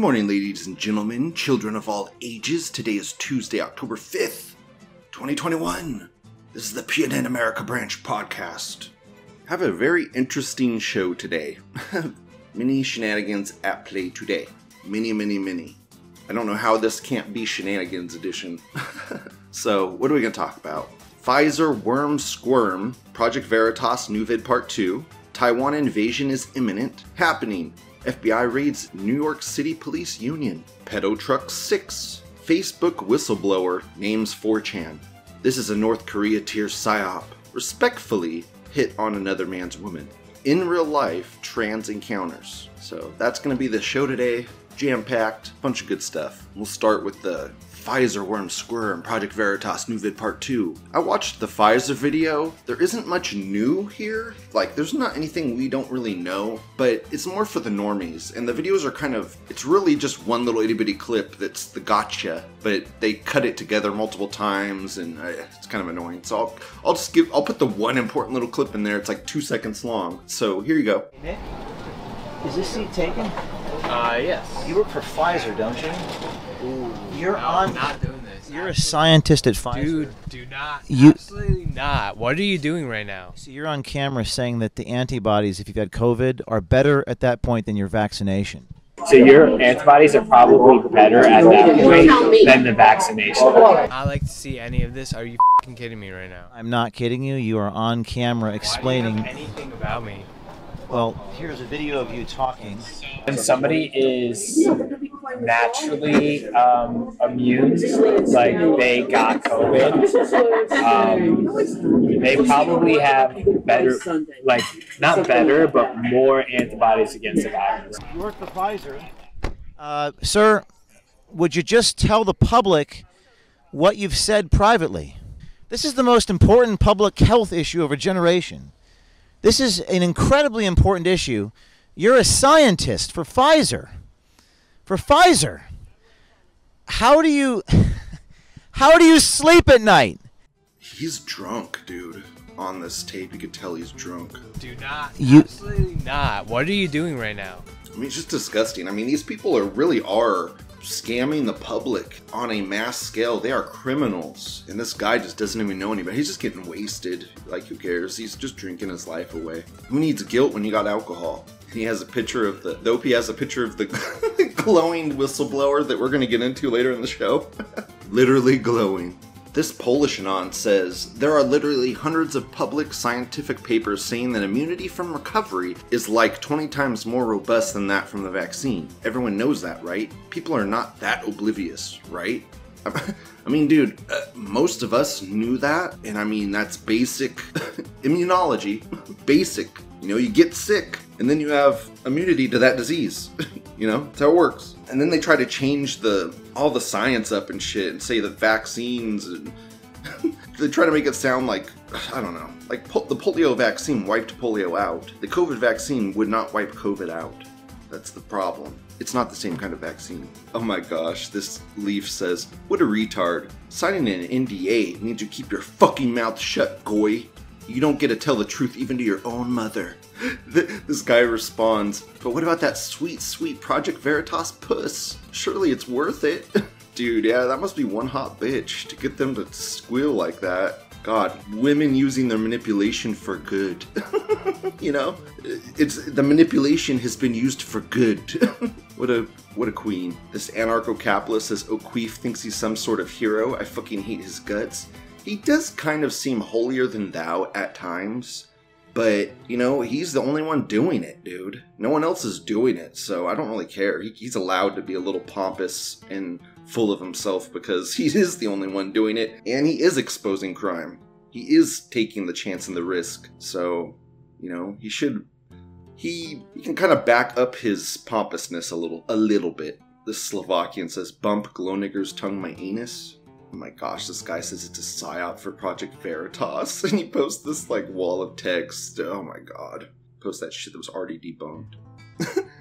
Good morning, ladies and gentlemen, children of all ages. Today is Tuesday, October 5th, 2021. This is the PNN America Branch podcast. Have a very interesting show today. many shenanigans at play today. Many, many, many. I don't know how this can't be shenanigans edition. so, what are we going to talk about? Pfizer Worm Squirm, Project Veritas New Vid Part 2, Taiwan invasion is imminent, happening, FBI raids New York City Police Union, Pedo Truck 6, Facebook whistleblower names 4chan. This is a North Korea tier psyop, respectfully hit on another man's woman. In real life, trans encounters. So that's going to be the show today. Jam packed, bunch of good stuff. We'll start with the Pfizer Worm Squirm Project Veritas New Vid Part 2. I watched the Pfizer video. There isn't much new here. Like, there's not anything we don't really know, but it's more for the normies. And the videos are kind of, it's really just one little itty bitty clip that's the gotcha, but they cut it together multiple times and uh, it's kind of annoying. So I'll, I'll just give, I'll put the one important little clip in there. It's like two seconds long. So here you go. Nick, is this seat taken? Uh, yes. You work for Pfizer, don't you? You're No, on. I'm not doing this. You're a scientist at Pfizer. Dude, do not. You- Absolutely not. What are you doing right now? So you're on camera saying that the antibodies, if you've had COVID, are better at that point than your vaccination. So your antibodies are probably better at that point than the vaccination. I like to see any of this. Are you fing kidding me right now? I'm not kidding you. You are on camera Why do you explaining. have anything about me? Well, here's a video of you talking. When somebody is naturally um, immune, like they got COVID, um, they probably have better, like not better, but more antibodies against the virus. You work for Pfizer. Uh, sir, would you just tell the public what you've said privately? This is the most important public health issue of a generation. This is an incredibly important issue. You're a scientist for Pfizer. For Pfizer. How do you how do you sleep at night? He's drunk, dude. On this tape, you could tell he's drunk. Do not. You- Absolutely not. What are you doing right now? I mean, it's just disgusting. I mean, these people are really are scamming the public on a mass scale. They are criminals, and this guy just doesn't even know anybody. He's just getting wasted. Like, who cares? He's just drinking his life away. Who needs guilt when you got alcohol? He has a picture of the. The OP has a picture of the glowing whistleblower that we're going to get into later in the show. Literally glowing. This Polish anon says there are literally hundreds of public scientific papers saying that immunity from recovery is like 20 times more robust than that from the vaccine. Everyone knows that, right? People are not that oblivious, right? I mean, dude, uh, most of us knew that, and I mean, that's basic immunology. basic. You know, you get sick, and then you have immunity to that disease. you know, that's how it works. And then they try to change the all the science up and shit, and say that vaccines and they try to make it sound like I don't know, like po- the polio vaccine wiped polio out. The COVID vaccine would not wipe COVID out. That's the problem. It's not the same kind of vaccine. Oh my gosh, this leaf says, What a retard. Signing an NDA means you keep your fucking mouth shut, goy. You don't get to tell the truth even to your own mother. this guy responds, But what about that sweet, sweet Project Veritas puss? Surely it's worth it. Dude, yeah, that must be one hot bitch to get them to squeal like that. God, women using their manipulation for good. you know, it's the manipulation has been used for good. what a what a queen. This anarcho-capitalist says O'Queef thinks he's some sort of hero. I fucking hate his guts. He does kind of seem holier than thou at times, but you know he's the only one doing it, dude. No one else is doing it, so I don't really care. He, he's allowed to be a little pompous and full of himself because he is the only one doing it, and he is exposing crime. He is taking the chance and the risk, so you know he should. He he can kind of back up his pompousness a little, a little bit. This Slovakian says, "Bump Glownigger's tongue my anus." Oh my gosh, this guy says it's a psyop for Project Veritas, and he posts this like wall of text. Oh my god, post that shit that was already debunked.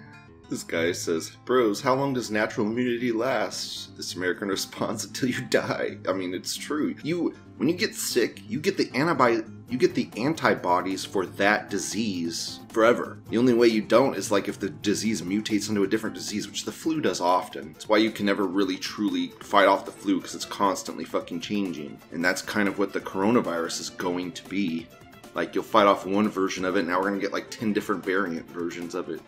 This guy says, Bros, how long does natural immunity last? This American responds, until you die. I mean, it's true. You when you get sick, you get the antibody you get the antibodies for that disease forever. The only way you don't is like if the disease mutates into a different disease, which the flu does often. It's why you can never really truly fight off the flu because it's constantly fucking changing. And that's kind of what the coronavirus is going to be. Like you'll fight off one version of it, now we're gonna get like 10 different variant versions of it.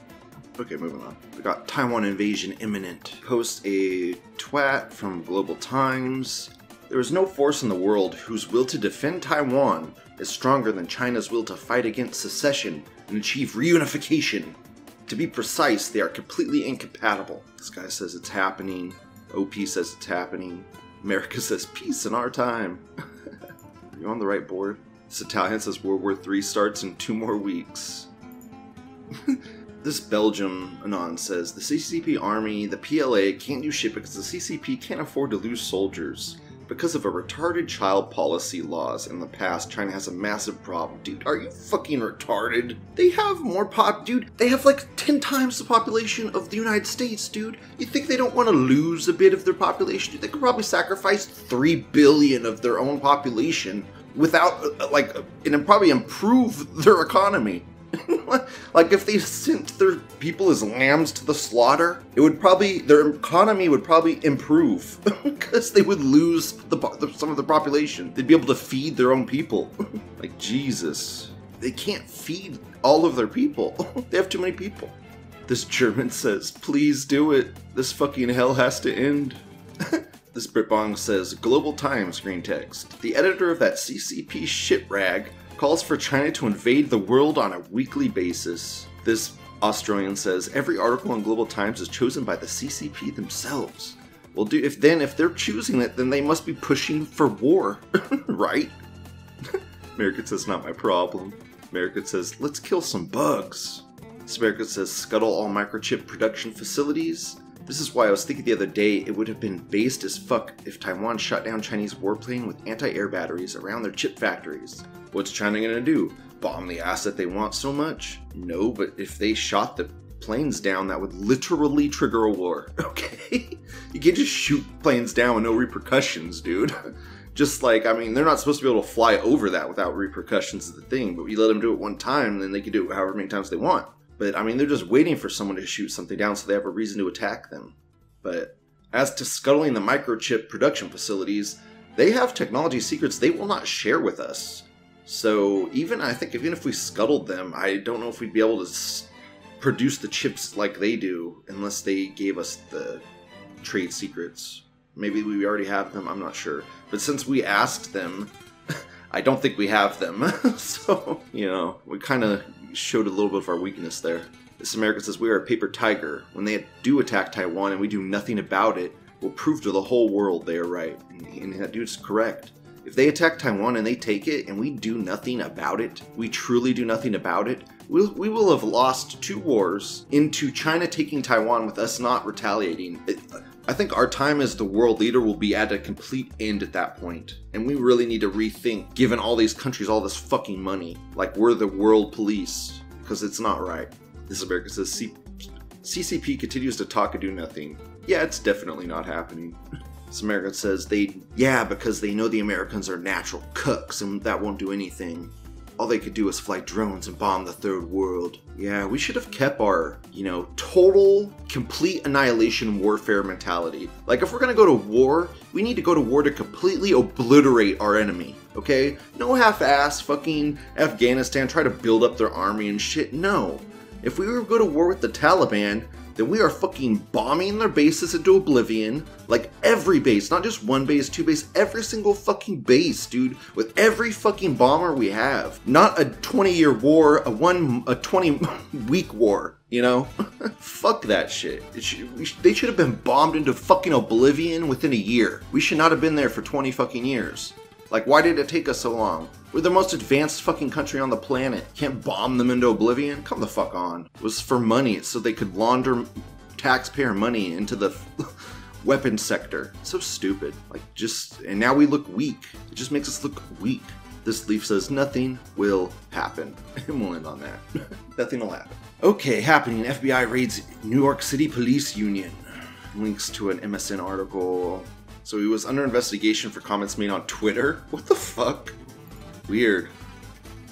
Okay, moving on. We got Taiwan invasion imminent. Post a twat from Global Times. There is no force in the world whose will to defend Taiwan is stronger than China's will to fight against secession and achieve reunification. To be precise, they are completely incompatible. This guy says it's happening. OP says it's happening. America says peace in our time. are you on the right board? This Italian says World War III starts in two more weeks. This Belgium Anon says the CCP army, the PLA, can't do shit because the CCP can't afford to lose soldiers. Because of a retarded child policy laws in the past, China has a massive problem. Dude, are you fucking retarded? They have more pop, dude. They have like 10 times the population of the United States, dude. You think they don't want to lose a bit of their population? Dude, they could probably sacrifice 3 billion of their own population without, uh, like, uh, and probably improve their economy. like if they sent their people as lambs to the slaughter, it would probably their economy would probably improve because they would lose the, the some of the population. They'd be able to feed their own people. like Jesus, they can't feed all of their people. they have too many people. This German says, "Please do it. This fucking hell has to end." This Britbong says, Global Times screen text. The editor of that CCP shit rag calls for China to invade the world on a weekly basis. This Australian says, every article in Global Times is chosen by the CCP themselves. Well, do if then if they're choosing it, then they must be pushing for war, right? American says, not my problem. American says, let's kill some bugs. American says, scuttle all microchip production facilities. This is why I was thinking the other day it would have been based as fuck if Taiwan shot down Chinese warplane with anti-air batteries around their chip factories. What's China gonna do? Bomb the ass that they want so much? No, but if they shot the planes down, that would literally trigger a war. Okay? you can't just shoot planes down with no repercussions, dude. Just like, I mean, they're not supposed to be able to fly over that without repercussions is the thing, but you let them do it one time, then they can do it however many times they want. But I mean, they're just waiting for someone to shoot something down so they have a reason to attack them. But as to scuttling the microchip production facilities, they have technology secrets they will not share with us. So even I think even if we scuttled them, I don't know if we'd be able to produce the chips like they do unless they gave us the trade secrets. Maybe we already have them, I'm not sure. But since we asked them, I don't think we have them. so, you know, we kind of showed a little bit of our weakness there. This American says we are a paper tiger. When they do attack Taiwan and we do nothing about it, we'll prove to the whole world they are right. And, and that dude's correct. If they attack Taiwan and they take it and we do nothing about it, we truly do nothing about it, we'll, we will have lost two wars into China taking Taiwan with us not retaliating. It, I think our time as the world leader will be at a complete end at that point, and we really need to rethink, given all these countries all this fucking money, like we're the world police, because it's not right. This America says C- CCP continues to talk and do nothing. Yeah, it's definitely not happening. This American says they, yeah, because they know the Americans are natural cooks and that won't do anything. All they could do is fly drones and bomb the third world. Yeah, we should have kept our, you know, total, complete annihilation warfare mentality. Like, if we're gonna go to war, we need to go to war to completely obliterate our enemy. okay? No half ass fucking Afghanistan try to build up their army and shit. No. If we were to go to war with the Taliban, then we are fucking bombing their bases into oblivion. Like every base, not just one base, two base, every single fucking base, dude. With every fucking bomber we have. Not a 20 year war, a one, a 20 week war, you know? Fuck that shit. It should, sh- they should have been bombed into fucking oblivion within a year. We should not have been there for 20 fucking years. Like, why did it take us so long? We're the most advanced fucking country on the planet. Can't bomb them into oblivion? Come the fuck on. It was for money, so they could launder taxpayer money into the weapons sector. So stupid. Like, just. And now we look weak. It just makes us look weak. This leaf says nothing will happen. And we'll end on that. nothing will happen. Okay, happening. FBI raids New York City Police Union. Links to an MSN article. So he was under investigation for comments made on Twitter. What the fuck? Weird.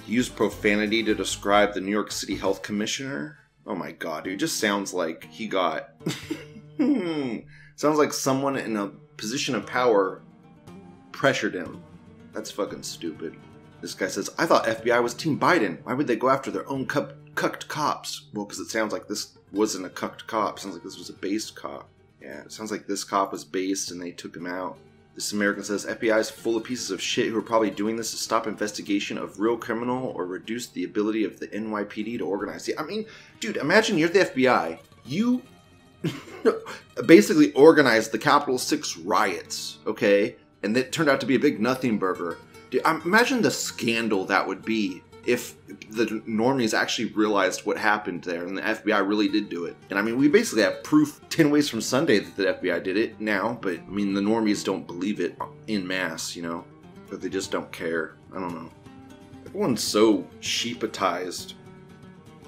He used profanity to describe the New York City Health Commissioner. Oh my god, dude, just sounds like he got. sounds like someone in a position of power pressured him. That's fucking stupid. This guy says, I thought FBI was Team Biden. Why would they go after their own cucked cops? Well, because it sounds like this wasn't a cucked cop. sounds like this was a based cop. Yeah, it sounds like this cop was based and they took him out. This American says FBI is full of pieces of shit who are probably doing this to stop investigation of real criminal or reduce the ability of the NYPD to organize. I mean, dude, imagine you're the FBI. You basically organized the Capitol 6 riots, okay? And it turned out to be a big nothing burger. Dude, imagine the scandal that would be if the normies actually realized what happened there and the FBI really did do it. And I mean, we basically have proof 10 ways from Sunday that the FBI did it now, but I mean, the normies don't believe it in mass, you know? But they just don't care. I don't know. Everyone's so sheepatized.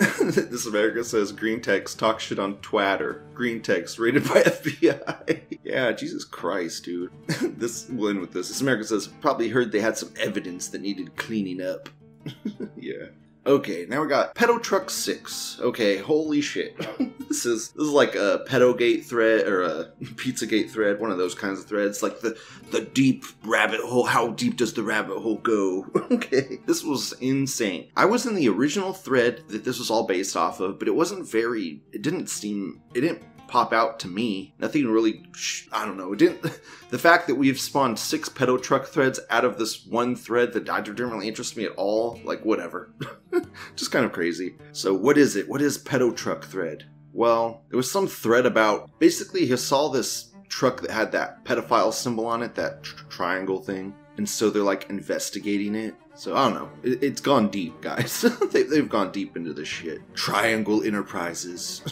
this America says green text talk shit on Twitter. Green text rated by FBI. yeah, Jesus Christ, dude. this will end with this. This America says probably heard they had some evidence that needed cleaning up. yeah. Okay, now we got Pedo Truck Six. Okay, holy shit. this is this is like a Pedogate thread or a Pizzagate thread, one of those kinds of threads. Like the the deep rabbit hole. How deep does the rabbit hole go? okay, this was insane. I was in the original thread that this was all based off of, but it wasn't very. It didn't seem. It didn't pop out to me. Nothing really. I don't know. It didn't. The fact that we've spawned six pedo truck threads out of this one thread that didn't really interest me at all. Like whatever. Just kind of crazy. So what is it? What is pedo truck thread? Well, it was some thread about basically he saw this truck that had that pedophile symbol on it, that tr- triangle thing, and so they're like investigating it. So I don't know. It, it's gone deep, guys. they, they've gone deep into this shit. Triangle Enterprises.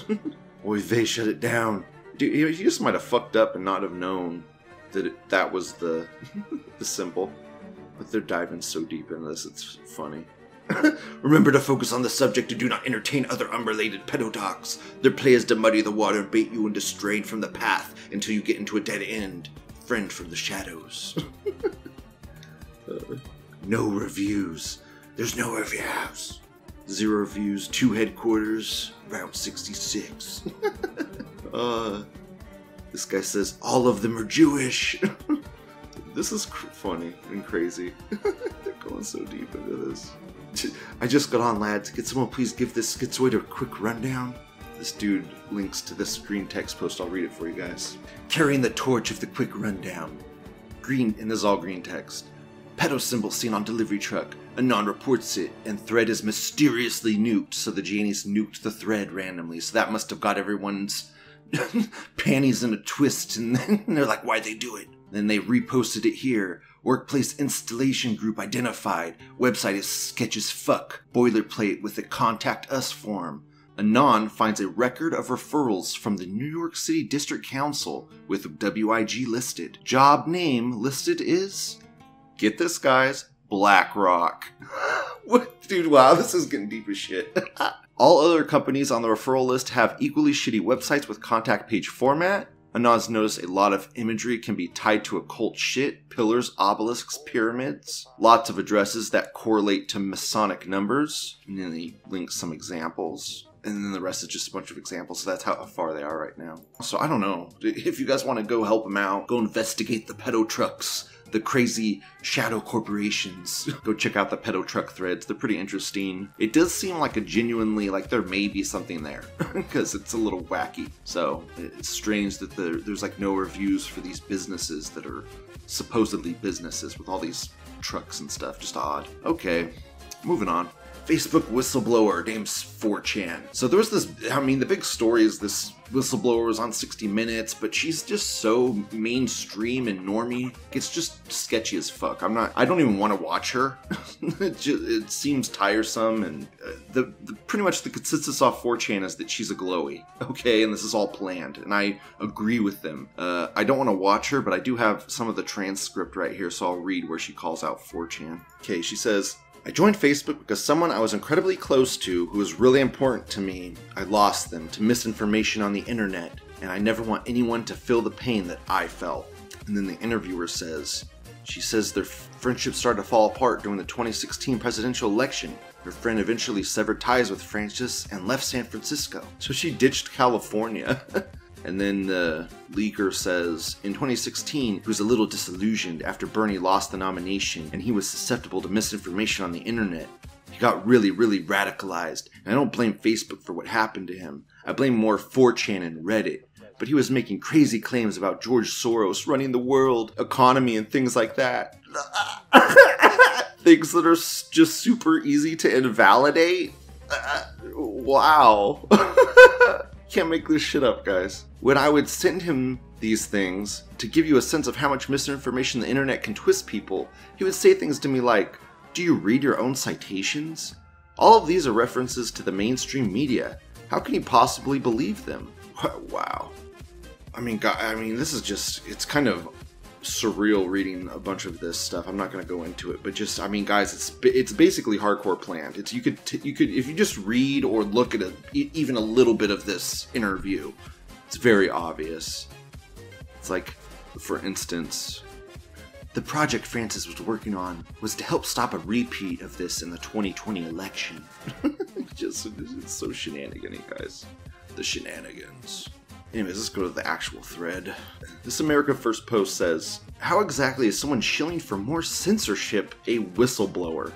Oy they shut it down. Dude, he he just might have fucked up and not have known that it, that was the the symbol. But they're diving so deep into this, it's funny. Remember to focus on the subject and do not entertain other unrelated pedodocs. Their play is to muddy the water and bait you into straying from the path until you get into a dead end. Friend from the shadows. Uh, no reviews. There's no reviews. Zero Views two headquarters, Route 66. uh, this guy says all of them are Jewish. this is cr- funny and crazy. They're going so deep into this. I just got on, lads. Could someone please give this schizoid a quick rundown? This dude links to this green text post. I'll read it for you guys. Carrying the torch of the quick rundown. Green, and this is all green text. Pedo symbol seen on delivery truck. Anon reports it, and thread is mysteriously nuked, so the Jannies nuked the thread randomly, so that must have got everyone's panties in a twist, and then they're like, why'd they do it? Then they reposted it here. Workplace installation group identified. Website is sketch as fuck. Boilerplate with a contact us form. Anon finds a record of referrals from the New York City District Council with WIG listed. Job name listed is Get this, guys. BlackRock. dude? Wow, this is getting deep as shit. All other companies on the referral list have equally shitty websites with contact page format. Anon's noticed a lot of imagery can be tied to occult shit, pillars, obelisks, pyramids. Lots of addresses that correlate to Masonic numbers. And then he links some examples. And then the rest is just a bunch of examples. So that's how far they are right now. So I don't know. If you guys want to go help them out, go investigate the pedo trucks the crazy shadow corporations. Go check out the pedo truck threads. They're pretty interesting. It does seem like a genuinely like there may be something there because it's a little wacky. So it's strange that there, there's like no reviews for these businesses that are supposedly businesses with all these trucks and stuff. Just odd. Okay, moving on. Facebook whistleblower named 4chan. So there was this, I mean, the big story is this whistleblower was on 60 Minutes, but she's just so mainstream and normy. It's just sketchy as fuck. I'm not, I don't even want to watch her. it, just, it seems tiresome, and uh, the, the pretty much the consensus off 4chan is that she's a glowy, okay? And this is all planned, and I agree with them. Uh, I don't want to watch her, but I do have some of the transcript right here, so I'll read where she calls out 4chan. Okay, she says, I joined Facebook because someone I was incredibly close to, who was really important to me, I lost them to misinformation on the internet, and I never want anyone to feel the pain that I felt. And then the interviewer says, she says their friendship started to fall apart during the 2016 presidential election. Her friend eventually severed ties with Francis and left San Francisco. So she ditched California. And then the leaker says in 2016, he was a little disillusioned after Bernie lost the nomination and he was susceptible to misinformation on the internet. He got really, really radicalized. And I don't blame Facebook for what happened to him. I blame more 4chan and Reddit. But he was making crazy claims about George Soros running the world, economy, and things like that. things that are just super easy to invalidate. Uh, wow. Can't make this shit up, guys. When I would send him these things to give you a sense of how much misinformation the internet can twist people, he would say things to me like, Do you read your own citations? All of these are references to the mainstream media. How can you possibly believe them? Wow. I mean, God, I mean, this is just, it's kind of surreal reading a bunch of this stuff. I'm not going to go into it, but just I mean, guys, it's it's basically hardcore planned. It's you could t- you could if you just read or look at a, even a little bit of this interview, it's very obvious. It's like, for instance, the project Francis was working on was to help stop a repeat of this in the 2020 election. just it's so shenanigan guys. The shenanigans. Anyways, let's go to the actual thread. This America First post says, How exactly is someone shilling for more censorship a whistleblower?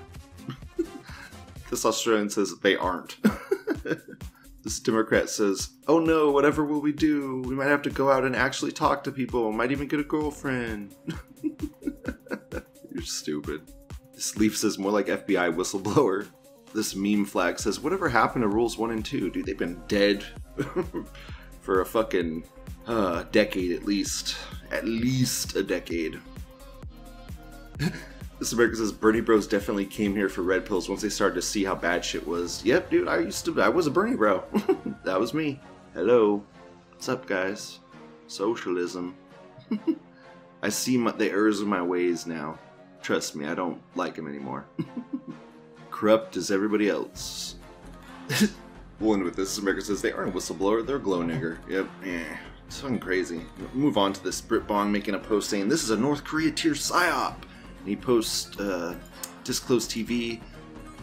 this Australian says they aren't. this Democrat says, Oh no, whatever will we do? We might have to go out and actually talk to people, might even get a girlfriend. You're stupid. This leaf says more like FBI whistleblower. This meme flag says, Whatever happened to rules 1 and 2? Dude, they've been dead for a fucking uh, decade at least. At least a decade. this America says Bernie Bros definitely came here for red pills once they started to see how bad shit was. Yep, dude, I used to. I was a Bernie bro. that was me. Hello. What's up, guys? Socialism. I see my, the errors of my ways now. Trust me, I don't like him anymore. Corrupt as everybody else. We'll end with this. America says they aren't a whistleblower, they're a glow nigger. Yep, eh. It's crazy. Move on to this Brit Bong making a post saying this is a North Korea tier psyop. And he posts uh, Disclose TV.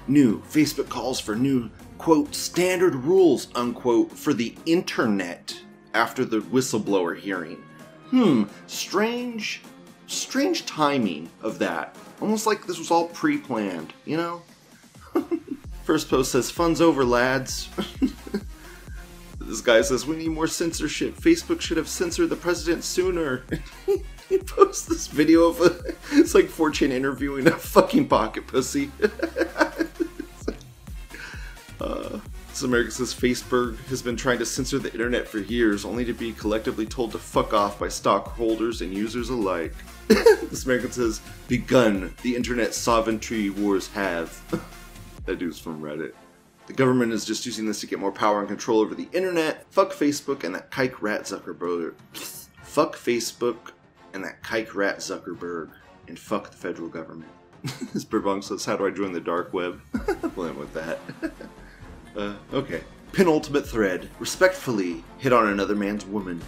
New Facebook calls for new quote standard rules unquote for the internet after the whistleblower hearing. Hmm, strange, strange timing of that. Almost like this was all pre-planned, you know? First post says, "Fun's over, lads." this guy says, "We need more censorship. Facebook should have censored the president sooner." he posts this video of a, it's like 4chan interviewing a fucking pocket pussy. uh, this America says Facebook has been trying to censor the internet for years, only to be collectively told to fuck off by stockholders and users alike. this American says, "Begun the internet sovereignty wars have." That dude's from Reddit. The government is just using this to get more power and control over the internet. Fuck Facebook and that kike rat Zuckerberg. Fuck Facebook and that kike rat Zuckerberg. And fuck the federal government. this Burbong says, How do I join the dark web? we'll with that. uh, okay. Penultimate thread. Respectfully hit on another man's woman.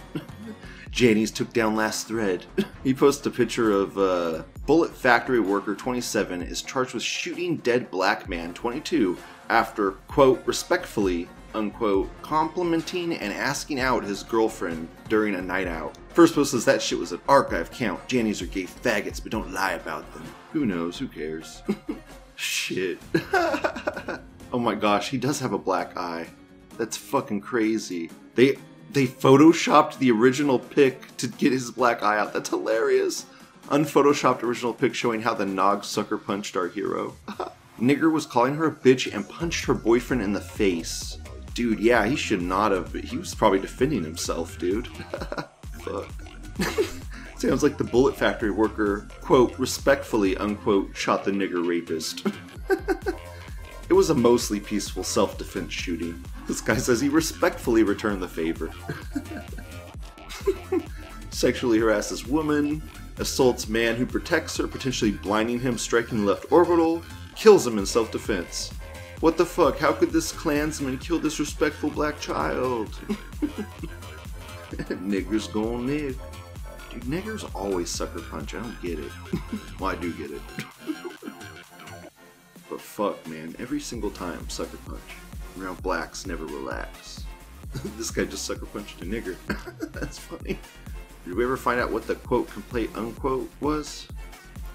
Jannies took down last thread. he posts a picture of uh, Bullet Factory worker 27 is charged with shooting dead black man 22 after, quote, respectfully unquote, complimenting and asking out his girlfriend during a night out. First post says that shit was an archive count. Jannies are gay faggots, but don't lie about them. Who knows? Who cares? shit. oh my gosh, he does have a black eye. That's fucking crazy. They they photoshopped the original pic to get his black eye out. That's hilarious. Unphotoshopped original pic showing how the Nog sucker punched our hero. Nigger was calling her a bitch and punched her boyfriend in the face. Dude, yeah, he should not have. He was probably defending himself, dude. Fuck. Sounds like the Bullet Factory worker, quote, respectfully, unquote, shot the nigger rapist. it was a mostly peaceful self defense shooting. This guy says he respectfully returned the favor. Sexually harasses woman, assaults man who protects her, potentially blinding him, striking left orbital, kills him in self defense. What the fuck? How could this Klansman kill this respectful black child? Niggers gon' nig. Dude, niggers always sucker punch. I don't get it. well, I do get it. but fuck, man. Every single time, sucker punch. Around blacks never relax. this guy just sucker punched a nigger. That's funny. Did we ever find out what the quote complete unquote was?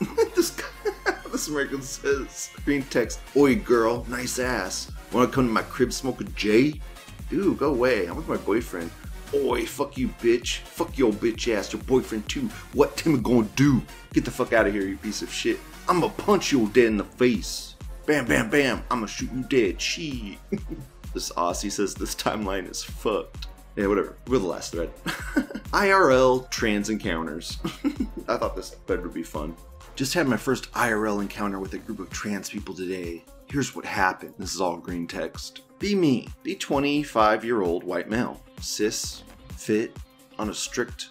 this guy, this American says, green text, Oi girl, nice ass. Wanna come to my crib smoke a J? Dude, go away. I'm with my boyfriend. Oi, fuck you, bitch. Fuck your bitch ass, your boyfriend too. What Tim gonna do? Get the fuck out of here, you piece of shit. I'ma punch you dead in the face. Bam, bam, bam. I'ma shoot you dead. Shit. this Aussie says this timeline is fucked. Yeah, whatever. We're the last thread. IRL trans encounters. I thought this thread would be fun. Just had my first IRL encounter with a group of trans people today. Here's what happened. This is all green text. Be me. Be 25 year old white male. Cis. Fit. On a strict.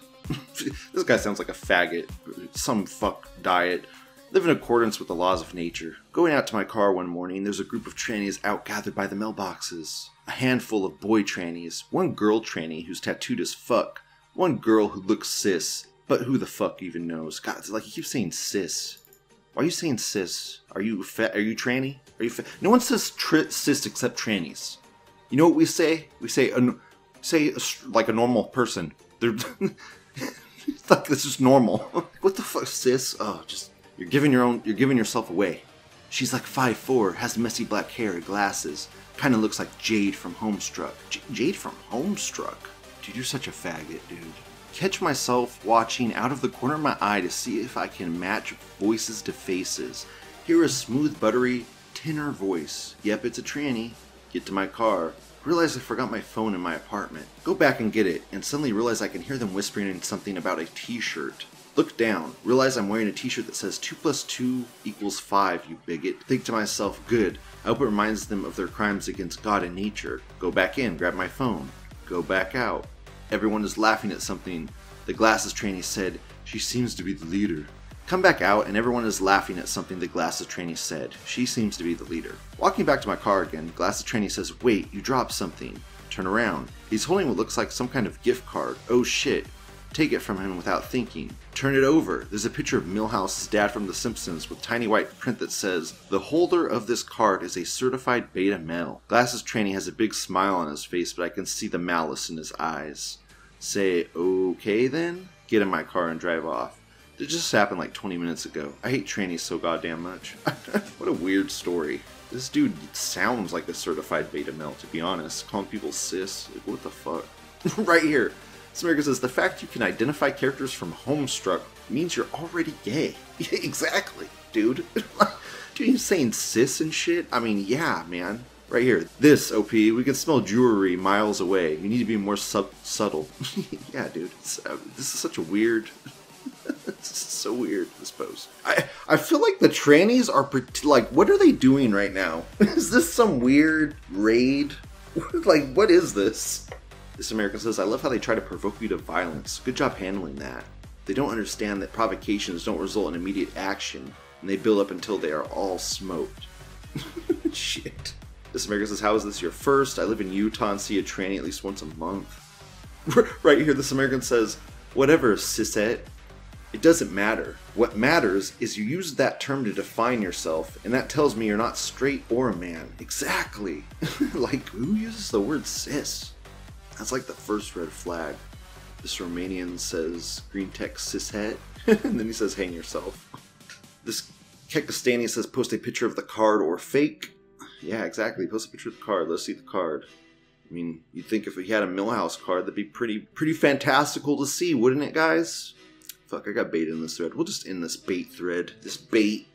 this guy sounds like a faggot. Some fuck diet. Live in accordance with the laws of nature. Going out to my car one morning, there's a group of trannies out gathered by the mailboxes. A handful of boy trannies, one girl tranny who's tattooed as fuck, one girl who looks cis, but who the fuck even knows? God, it's like he keeps saying cis. Why are you saying cis? Are you fa- are you tranny? Are you fa- No one says tri- cis except trannies. You know what we say? We say a, n- say a like a normal person. They're like this is normal. what the fuck, cis? Oh, just you're giving your own. You're giving yourself away. She's like 5'4", has messy black hair glasses. Kind of looks like Jade from Homestuck. J- Jade from Homestuck? Dude, you're such a faggot, dude. Catch myself watching out of the corner of my eye to see if I can match voices to faces. Hear a smooth, buttery, tenor voice. Yep, it's a tranny. Get to my car. Realize I forgot my phone in my apartment. Go back and get it, and suddenly realize I can hear them whispering something about a t-shirt. Look down, realize I'm wearing a t-shirt that says 2 plus 2 equals 5, you bigot. Think to myself, good. I hope it reminds them of their crimes against God and nature. Go back in, grab my phone. Go back out. Everyone is laughing at something. The glasses trainee said, she seems to be the leader. Come back out, and everyone is laughing at something the glasses trainee said. She seems to be the leader. Walking back to my car again, glasses trainee says, wait, you dropped something. Turn around. He's holding what looks like some kind of gift card. Oh shit. Take it from him without thinking. Turn it over. There's a picture of Milhouse's dad from The Simpsons with tiny white print that says, The holder of this card is a certified beta male. Glasses Tranny has a big smile on his face, but I can see the malice in his eyes. Say, okay then? Get in my car and drive off. It just happened like 20 minutes ago. I hate trannies so goddamn much. what a weird story. This dude sounds like a certified beta male, to be honest. Calling people cis. Like, what the fuck? right here. Smirka says, the fact you can identify characters from Homestuck means you're already gay. exactly, dude. dude, you saying cis and shit? I mean, yeah, man. Right here. This, OP, we can smell jewelry miles away. You need to be more sub- subtle. yeah, dude. Uh, this is such a weird... this is so weird, this post. I, I feel like the trannies are, like, what are they doing right now? is this some weird raid? like, what is this? This American says, I love how they try to provoke you to violence. Good job handling that. They don't understand that provocations don't result in immediate action, and they build up until they are all smoked. Shit. This American says, How is this your first? I live in Utah and see a tranny at least once a month. right here, this American says, Whatever, sisette. It doesn't matter. What matters is you use that term to define yourself, and that tells me you're not straight or a man. Exactly. like, who uses the word cis? That's like the first red flag. This Romanian says green text cishet, and then he says hang yourself. This Kekistani says post a picture of the card or fake. Yeah, exactly. Post a picture of the card. Let's see the card. I mean, you'd think if we had a Milhouse card, that'd be pretty pretty fantastical to see, wouldn't it, guys? Fuck, I got bait in this thread. We'll just end this bait thread. This bait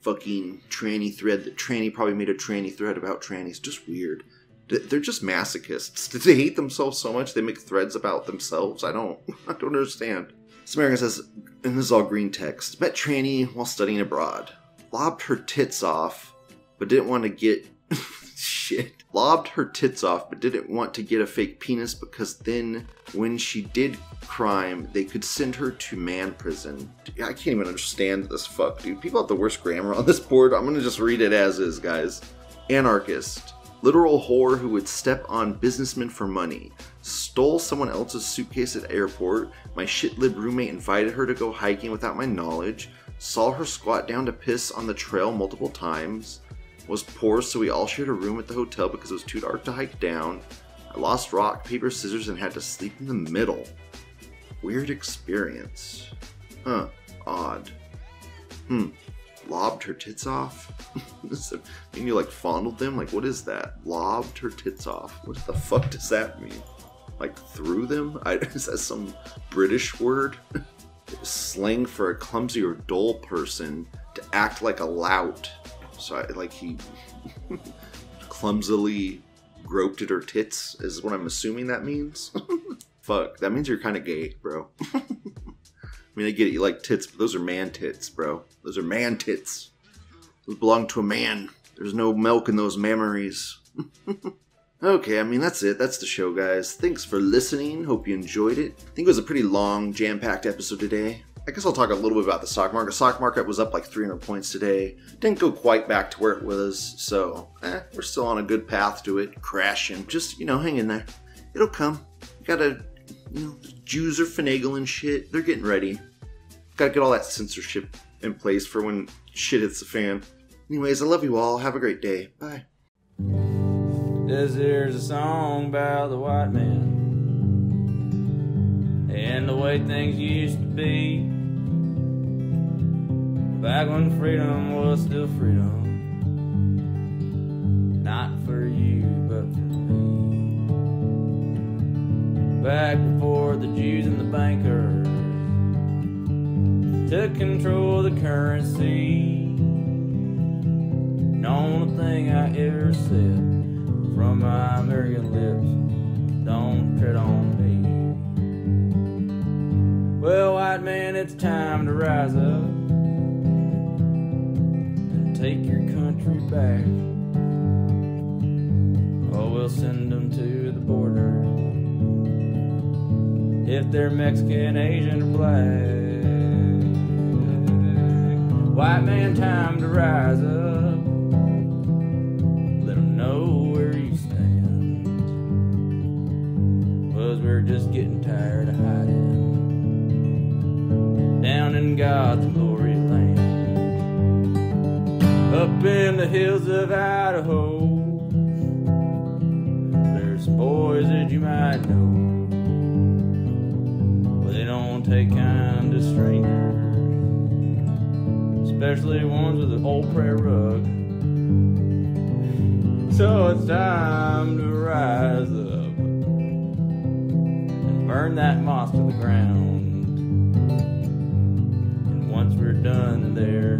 fucking tranny thread that tranny probably made a tranny thread about trannies. Just weird. Th- They're just masochists. Did they hate themselves so much they make threads about themselves? I don't. I don't understand. Samaritan says, and this is all green text. Met tranny while studying abroad. Lobbed her tits off, but didn't want to get shit. Lobbed her tits off, but didn't want to get a fake penis because then, when she did crime, they could send her to man prison. I can't even understand this fuck, dude. People have the worst grammar on this board. I'm gonna just read it as is, guys. Anarchist. Literal whore who would step on businessmen for money. Stole someone else's suitcase at airport. My shitlib roommate invited her to go hiking without my knowledge. Saw her squat down to piss on the trail multiple times. Was poor, so we all shared a room at the hotel because it was too dark to hike down. I lost rock, paper, scissors, and had to sleep in the middle. Weird experience. Huh. Odd. Hmm. Lobbed her tits off? Mean you like fondled them? Like, what is that? Lobbed her tits off. What the fuck does that mean? Like, threw them? I, is that some British word? Slang for a clumsy or dull person to act like a lout. So, I, like, he clumsily groped at her tits, is what I'm assuming that means. Fuck, that means you're kind of gay, bro. I mean, I get it, you like tits, but those are man tits, bro. Those are man tits. Those belong to a man. There's no milk in those memories. okay, I mean, that's it. That's the show, guys. Thanks for listening. Hope you enjoyed it. I think it was a pretty long, jam packed episode today. I guess I'll talk a little bit about the stock market. Stock market was up like 300 points today. Didn't go quite back to where it was, so eh, we're still on a good path to it crashing. Just you know, hang in there. It'll come. gotta, you know, Jews are finagling shit. They're getting ready. Gotta get all that censorship in place for when shit hits the fan. Anyways, I love you all. Have a great day. Bye. This here's a song about the white man and the way things used to be. Back when freedom was still freedom. Not for you, but for me. Back before the Jews and the bankers took control the currency. The only thing I ever said from my American lips, don't tread on me. Well, white man, it's time to rise up and take your country back. Oh, we'll send them to the border if they're Mexican, Asian, or black. White man, time to rise up. Let 'em know where you stand. Cause we're just getting tired of hiding down in God's glory land. Up in the hills of Idaho, there's some boys that you might know. Well, they don't take kind to strangers, especially ones with an old prayer rug. So it's time to rise up and burn that moss to the ground. And once we're done there,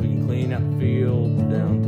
we can clean up fields down.